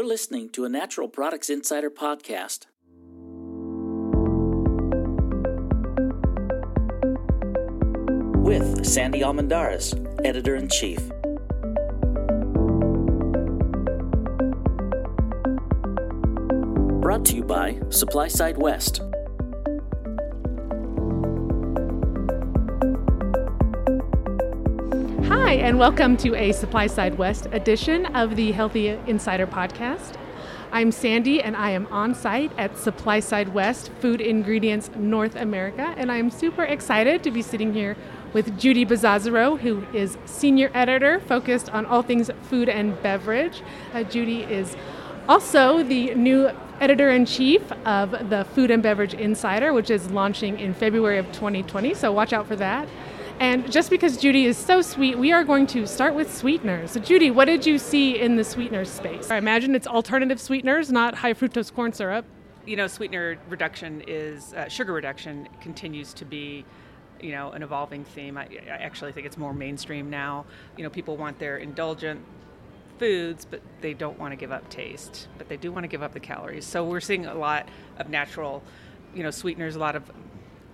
You're listening to a Natural Products Insider podcast. With Sandy Almendarez, Editor in Chief. Brought to you by Supply Side West. Hi, and welcome to a Supply Side West edition of the Healthy Insider podcast. I'm Sandy, and I am on site at Supply Side West Food Ingredients North America, and I'm super excited to be sitting here with Judie Bizzozero, who is senior editor focused on all things food and beverage. Uh, Judie is also the new editor in chief of the Food and Beverage Insider, which is launching in February of 2020, so watch out for that. And just because Judie is so sweet, we are going to start with sweeteners. So, Judie, what did you see in the sweeteners space? I imagine it's alternative sweeteners, not high fructose corn syrup. You know, sweetener reduction is uh, sugar reduction continues to be you know an evolving theme I, I, actually think it's more mainstream now you know people want their indulgent foods but they don't want to give up taste but they do want to give up the calories so we're seeing a lot of natural you know sweeteners a lot of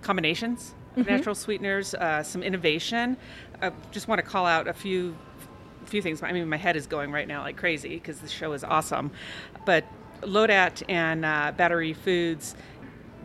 combinations of mm-hmm. natural sweeteners uh, some innovation i just want to call out a few few things i mean my head is going right now like crazy because the show is awesome but Lodart and uh, battery foods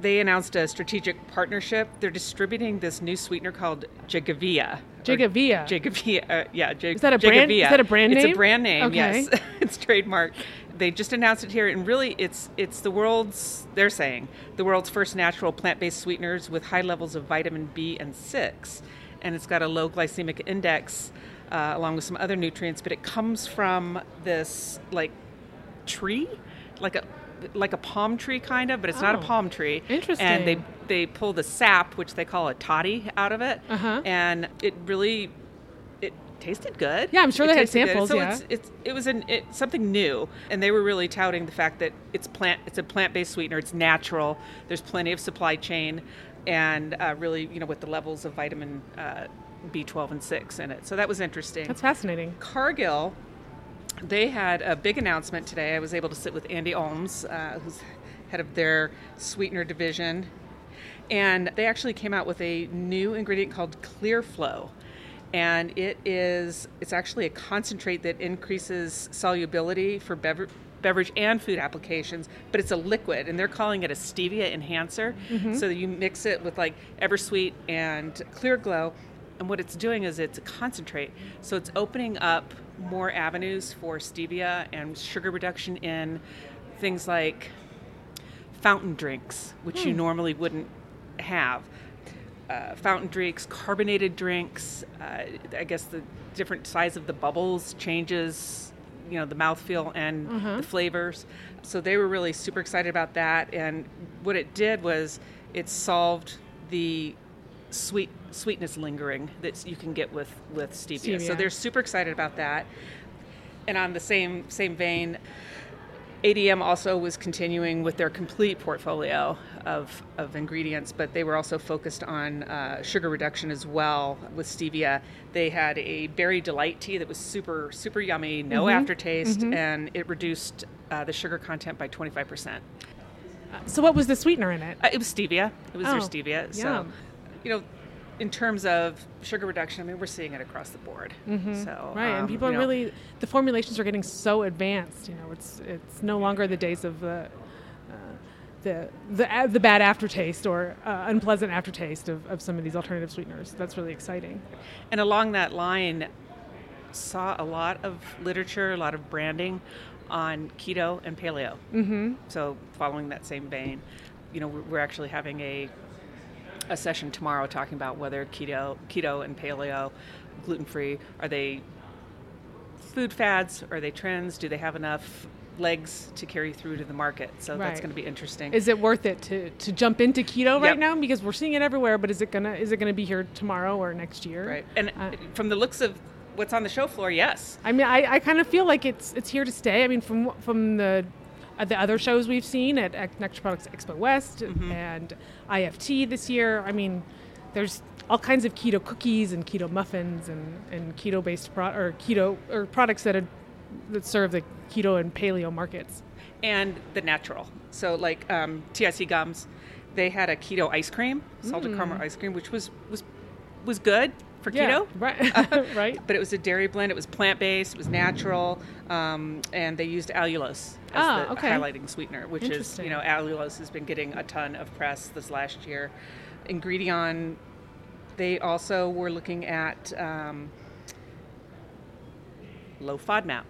they announced a strategic partnership. They're distributing this new sweetener called Jigavia. Jigavia. Jigavia. Uh, yeah. Jig- is that a brand? Is that a brand name? It's a brand name. Okay. Yes, it's trademark. They just announced it here, and really, it's it's the world's. They're saying the world's first natural plant-based sweeteners with high levels of vitamin B and six, and it's got a low glycemic index. Uh, along with some other nutrients, but it comes from this like tree, like a like a palm tree kind of, but it's oh, not a oh, palm tree. Interesting. And they they pull the sap, which they call a toddy, out of it, uh-huh. and it really tasted good. Yeah, I'm sure it they had samples. Good. So yeah. it's, it's it was an it, something new, and they were really touting the fact that it's plant it's a plant based sweetener. It's natural. There's plenty of supply chain, and uh, really you know with the levels of vitamin. Uh, B12 and 6 in it. So that was interesting. That's fascinating. Cargill they had a big announcement today. I was able to sit with Andy Olms, uh, who's head of their sweetener division, and they actually came out with a new ingredient called ClearFlo. And it is it's actually a concentrate that increases solubility for bever- beverage and food applications, but it's a liquid, and they're calling it a stevia enhancer. Mm-hmm. So you mix it with like EverSweet and ClearFlo, and what it's doing is it's a concentrate. So it's opening up more avenues for stevia and sugar reduction in things like fountain drinks, which hmm. you normally wouldn't have. Uh, fountain drinks, carbonated drinks. Uh, I guess the different size of the bubbles changes, you know, the mouthfeel and uh-huh. the flavors. So they were really super excited about that. And what it did was it solved the sweet sweetness lingering that you can get with with stevia. stevia. So they're super excited about that. And on the same same vein, ADM also was continuing with their complete portfolio of, of ingredients, but they were also focused on uh, sugar reduction as well with stevia. They had a berry delight tea that was super, super yummy, no mm-hmm. aftertaste, mm-hmm. and it reduced uh, the sugar content by 25%. So, what was the sweetener in it? Uh, it was stevia. It was oh, their stevia. So, you know, in terms of sugar reduction, I mean, we're seeing it across the board. Mm-hmm. So right, um, and people you know, really the formulations are getting so advanced. You know, it's it's no longer the days of the. Uh, the, the, the bad aftertaste or uh, unpleasant aftertaste of, of some of these alternative sweeteners. That's really exciting. And along that line, saw a lot of literature, a lot of branding on keto and paleo. Mm-hmm. So following that same vein, you know, we're actually having a a session tomorrow talking about whether keto, keto and paleo, gluten free, are they food fads? Are they trends? Do they have enough legs to carry through to the market? So right. that's going to be interesting. Is it worth it to, to jump into keto yep. right now because we're seeing it everywhere? But is it gonna is it gonna be here tomorrow or next year? Right. And uh, from the looks of what's on the show floor, yes. I mean, I, I kind of feel like it's it's here to stay. I mean, from from the uh, the other shows we've seen at, at Natural Products Expo West mm-hmm. and IFT this year. I mean, there's all kinds of keto cookies and keto muffins and, and keto based pro- or keto or products that are that serve the keto and paleo markets. and the natural. So like um, TIC gums, they had a keto ice cream, salted caramel ice cream, which was was was good for. Yeah, keto. right, right. But it was a dairy blend. It was plant based. It was natural, um, and they used allulose as Ah, the okay. highlighting sweetener, which is you know allulose has been getting a ton of press this last year. Ingredion, they also were looking at um, low FODMAP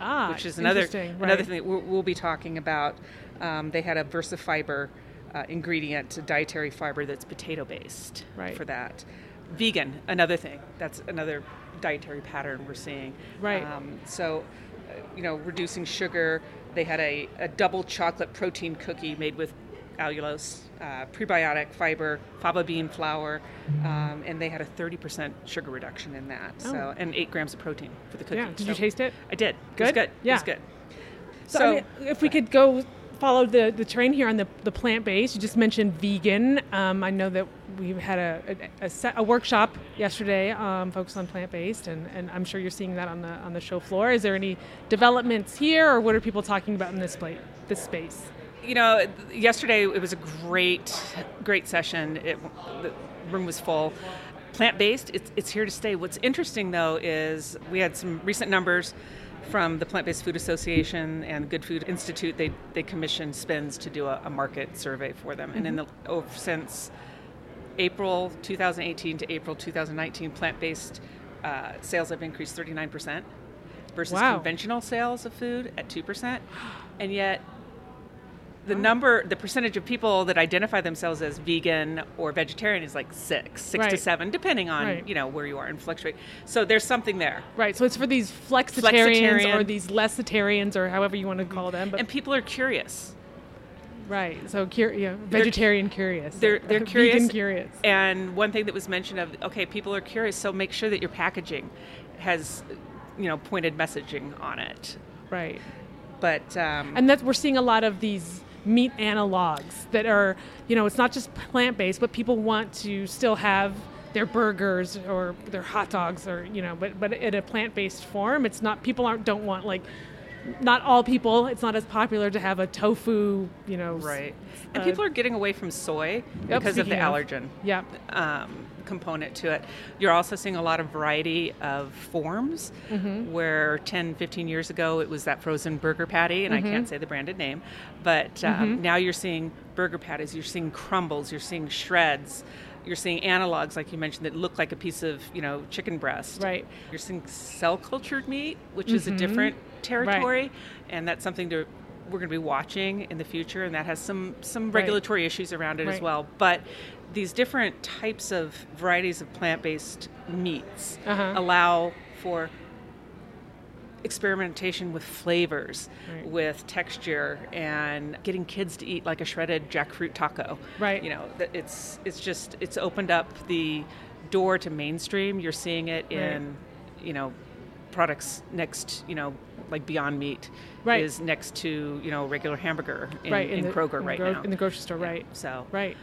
Ah, which is another interesting, another thing that we'll, we'll be talking about. Um, they had a VersaFiber uh, ingredient, a dietary fiber that's potato based Right. for that. Vegan, another thing. That's another dietary pattern we're seeing. Right. Um, so, uh, you know, reducing sugar. They had a, a double chocolate protein cookie made with allulose, uh, prebiotic fiber, faba bean flour, um, and they had a 30% sugar reduction in that. Oh. So, and eight grams of protein for the cookie. Yeah. Did you taste it? I did. It was Good? good. It Yeah. was good. So, So, I mean, if we could go follow the, the train here on the, the plant based, you just mentioned vegan. Um, I know that we've had a, a, a, set, a workshop yesterday um, focused on plant based, and, and I'm sure you're seeing that on the on the show floor. Is there any developments here, or what are people talking about in this plate, this space? you know, yesterday it was a great, great session. It, the room was full. Plant based, it's, it's here to stay. What's interesting though is we had some recent numbers from the Plant Based Food Association and Good Food Institute. They, they commissioned Spins to do a, a market survey for them. And in the oh, since April 2018 to April 2019, plant based uh, sales have increased 39% versus Wow. conventional sales of food at 2%. And yet, the number, the percentage of people that identify themselves as vegan or vegetarian is like six, six to seven, depending on Right. you know where you are and fluctuate. So there's something there, Right. So it's for these flexitarians Flexitarian. or these lessitarians or however you want to call them. But and people are curious. Right. So cur- yeah, vegetarian curious. They're they're Vegan curious. curious. And one thing that was mentioned of okay, people are curious, so make sure that your packaging has you know pointed messaging on it. Right. But um, and that we're seeing a lot of these meat analogs that are you know it's not just plant-based but people want to still have their burgers or their hot dogs or you know but but in a plant-based form it's not people aren't don't want like not all people it's not as popular to have a tofu you know right, and uh, people are getting away from soy Yep, because of the speaking of. allergen. yeah um, component to it. You're also seeing a lot of variety of forms Mm-hmm. where 10, 15 years ago it was that frozen burger patty, and Mm-hmm. I can't say the branded name, but um, now you're seeing burger patties, you're seeing crumbles, you're seeing shreds. You're seeing analogs, like you mentioned, that look like a piece of, you know, chicken breast. Right. You're seeing cell cultured meat, which is a different territory, and that's something to we're going to be watching in the future, and that has some some Right. regulatory issues around it as well. But these different types of varieties of plant-based meats Uh-huh. allow for experimentation with flavors, Right. with texture, and getting kids to eat like a shredded jackfruit taco. Right. You know, it's it's just it's opened up the door to mainstream. You're seeing it in, you know, products next, you know, like Beyond Meat Right. is next to you know regular hamburger in, right in, the, Kroger in right gro- now. in the grocery store right So right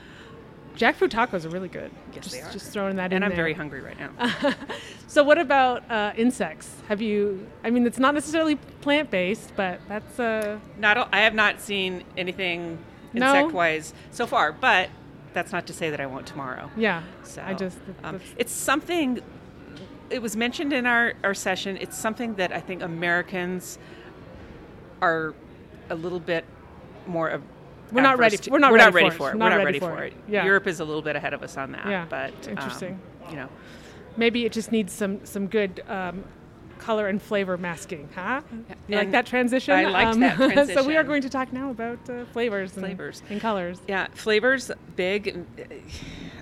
jackfruit tacos are really good Yes, just, they are. just throwing that in and I'm there. very hungry right now. So what about uh, insects? Have you? I mean, it's not necessarily plant-based, but that's uh, not a- I have not seen anything No? insect-wise so far, but that's not to say that I won't tomorrow. yeah. So I just um, it's something. It was mentioned in our, our session. It's something that I think Americans are a little bit more. Of, We're not ready- to- we're not we're ready not ready for it. it. We're not ready ready for for it. it. Yeah. Europe is a little bit ahead of us on that. Yeah. But um, Interesting. you know, maybe it just needs some some good um, color and flavor masking, huh? You like that transition? Um, I liked that transition. so we are going to talk now about uh, flavors, and, Flavors. and colors. Yeah, flavors big.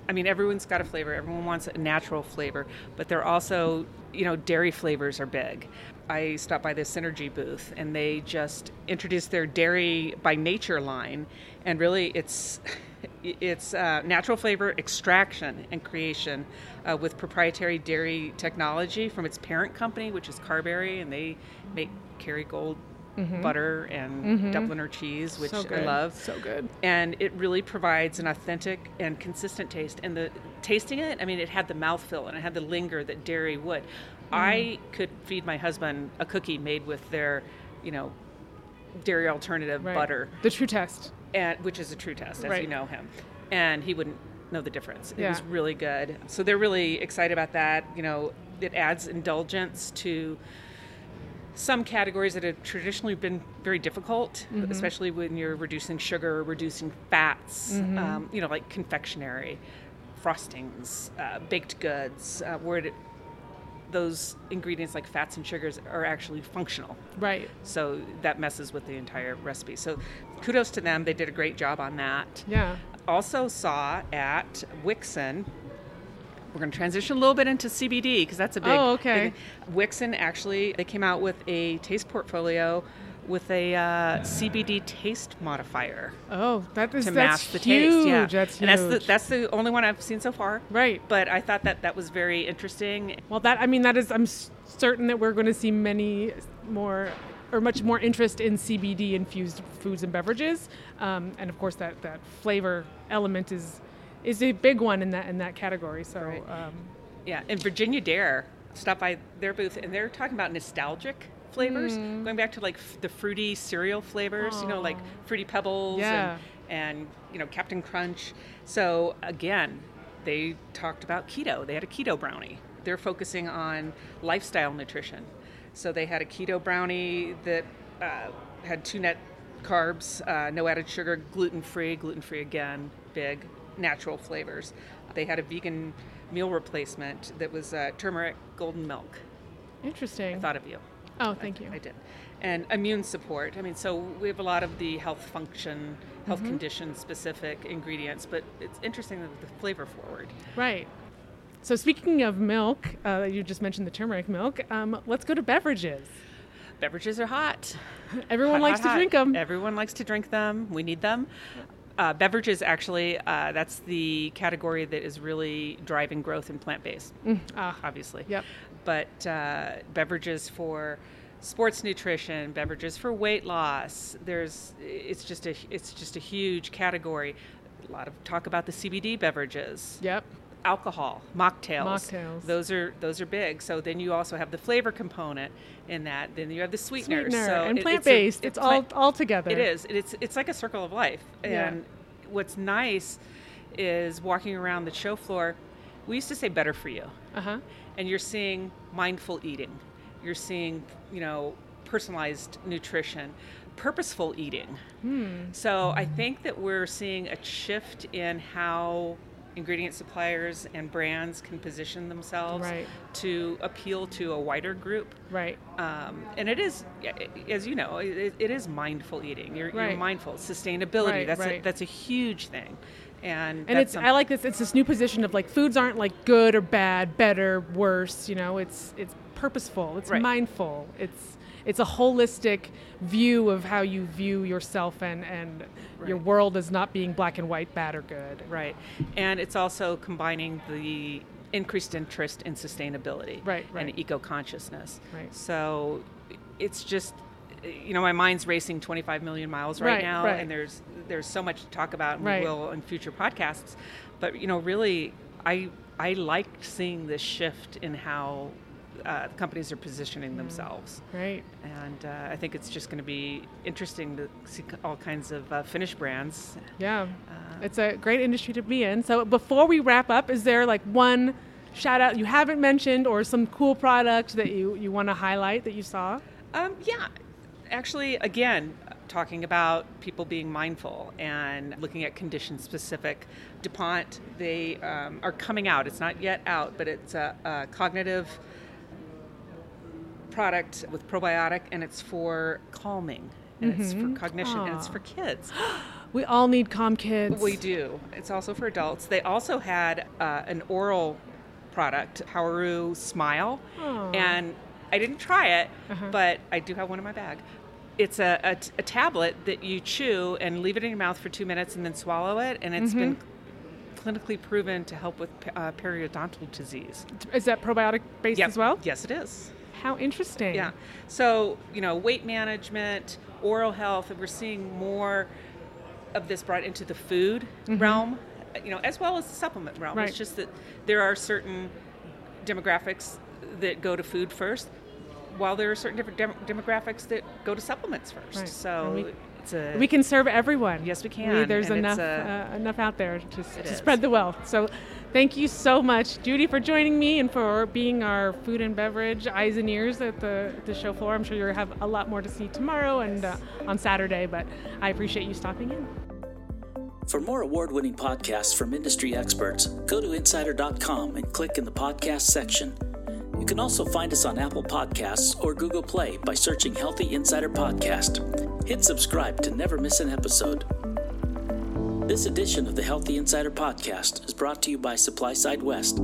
I mean, everyone's got a flavor. Everyone wants a natural flavor, but they're also, you know, dairy flavors are big. I stopped by the Synergy booth, and they just introduced their Dairy by Nature line, and really, it's it's uh, natural flavor extraction and creation uh, with proprietary dairy technology from its parent company, which is Carbery, and they make Kerrygold butter and Dubliner cheese, which Mm-hmm. So I love So good. and it really provides an authentic and consistent taste. And the tasting it, I mean, it had the mouthfeel and it had the linger that dairy would. I could feed my husband a cookie made with their, you know, dairy alternative Right. butter, The true test. and which is a true test, as Right. you know him, and he wouldn't know the difference. It Yeah. was really good. So they're really excited about that. You know, it adds indulgence to some categories that have traditionally been very difficult, Mm-hmm. especially when you're reducing sugar, reducing fats. Mm-hmm. Um, you know, like confectionery, frostings, uh, baked goods, uh, where it, those ingredients like fats and sugars are actually functional. Right. So that messes with the entire recipe. So kudos to them. They did a great job on that. Yeah. Also saw at Wixon. We're going to transition a little bit into CBD because that's a big. Oh, okay. big- Wixon actually they came out with a taste portfolio with a uh, CBD taste modifier Oh, that is to that's match the huge. taste. Yeah, That's huge. and that's the that's the only one I've seen so far. right. But I thought that that was very interesting. Well, that I mean, that is. I'm certain that we're going to see many more, or much more interest in CBD infused foods and beverages, um, and of course that that flavor element is is a big one in that in that category. So. Right. Um, Yeah, and Virginia Dare stopped by their booth, and they're talking about nostalgic flavors, Hmm. going back to like f- the fruity cereal flavors, you know, like fruity pebbles Yeah. and, and you know Captain Crunch. So again, they talked about keto. They had a keto brownie. They're focusing on lifestyle nutrition. So they had a keto brownie that uh, had two net carbs, uh, no added sugar, gluten free, gluten free again, big, natural flavors. They had a vegan meal replacement that was uh, turmeric golden milk. interesting. I thought of you. oh, thank you. I did. And immune support. I mean, so we have a lot of the health function, health Mm-hmm. condition specific ingredients, but it's interesting that the flavor forward. Right. So speaking of milk, uh, you just mentioned the turmeric milk. Um, let's go to beverages. Beverages are hot. Everyone Hot, likes hot, to hot. drink them. Everyone likes to drink them. We need them. Uh, beverages, actually, uh, that's the category that is really driving growth in plant based, ah, obviously. Yep. But uh, beverages for sports nutrition, beverages for weight loss. There's it's just a it's just a huge category. A lot of talk about the CBD beverages Yep. Alcohol, mocktails. Mocktails. Those are those are big. So then you also have the flavor component in that. Then you have the sweeteners. Sweetener so and it- plant based. It's, all all together. It is. It's it's like a circle of life. Yeah. And what's nice is walking around the show floor. We used to say better for you, Uh huh. and you're seeing mindful eating. You're seeing you know personalized nutrition, purposeful eating. Hmm. So I think that we're seeing a shift in how ingredient suppliers and brands can position themselves Right. to appeal to a wider group. Right. Um, and it is, as you know, it, it is mindful eating. You're, Right. you're mindful. Sustainability. That's. A, that's a huge thing. And, And it's some- I like this. It's this new position of like foods aren't like good or bad, better, worse. You know, it's it's purposeful. It's Right. mindful. It's it's a holistic view of how you view yourself and and your world as not being black and white, bad or good. right. And it's also combining the increased interest in sustainability Right, and eco consciousness. Right. So it's just you know my mind's racing 25 million miles right, Right, now right. and there's there's so much to talk about and Right. we will in future podcasts but you know really i i like seeing this shift in how uh, companies are positioning themselves Right. and uh, i think it's just going to be interesting to see all kinds of uh, finished brands Yeah. Uh, it's a great industry to be in. So before we wrap up, is there like one shout out you haven't mentioned or some cool product that you, you want to highlight that you saw? Um, yeah, actually, again, talking about people being mindful and looking at condition specific. DuPont, they um, are coming out. It's not yet out, but it's a, a cognitive product with probiotic, and it's for calming, and it's for cognition, and it's for kids. We all need calm kids. We do. It's also for adults. They also had uh, an oral product, HOWARU Smile, Aw. and I didn't try it, Uh-huh. but I do have one in my bag. It's a, a, t- a tablet that you chew and leave it in your mouth for two minutes and then swallow it, and it's been Mm-hmm. clinically proven to help with uh, periodontal disease. Is that probiotic based Yep. as well? Yes, it is. How interesting. Yeah. So, you know, weight management, oral health, and we're seeing more of this brought into the food realm, you know, as well as the supplement realm. Mm-hmm. Right. It's just that there are certain demographics that go to food first, while there are certain different dem- demographics that go to supplements first. Right. So it's a We can serve everyone. Yes, we can, there's and enough a- uh, enough out there to, to spread the wealth. So, thank you so much, Judie, for joining me and for being our food and beverage eyes and ears at the, the show floor. I'm sure you'll have a lot more to see tomorrow and uh, on Saturday, but I appreciate you stopping in. For more award winning podcasts from industry experts, go to insider.com and click in the podcast section. You can also find us on Apple Podcasts or Google Play by searching Healthy Insider Podcast. Hit subscribe to never miss an episode. This edition of the Healthy Insider Podcast is brought to you by Supply Side West,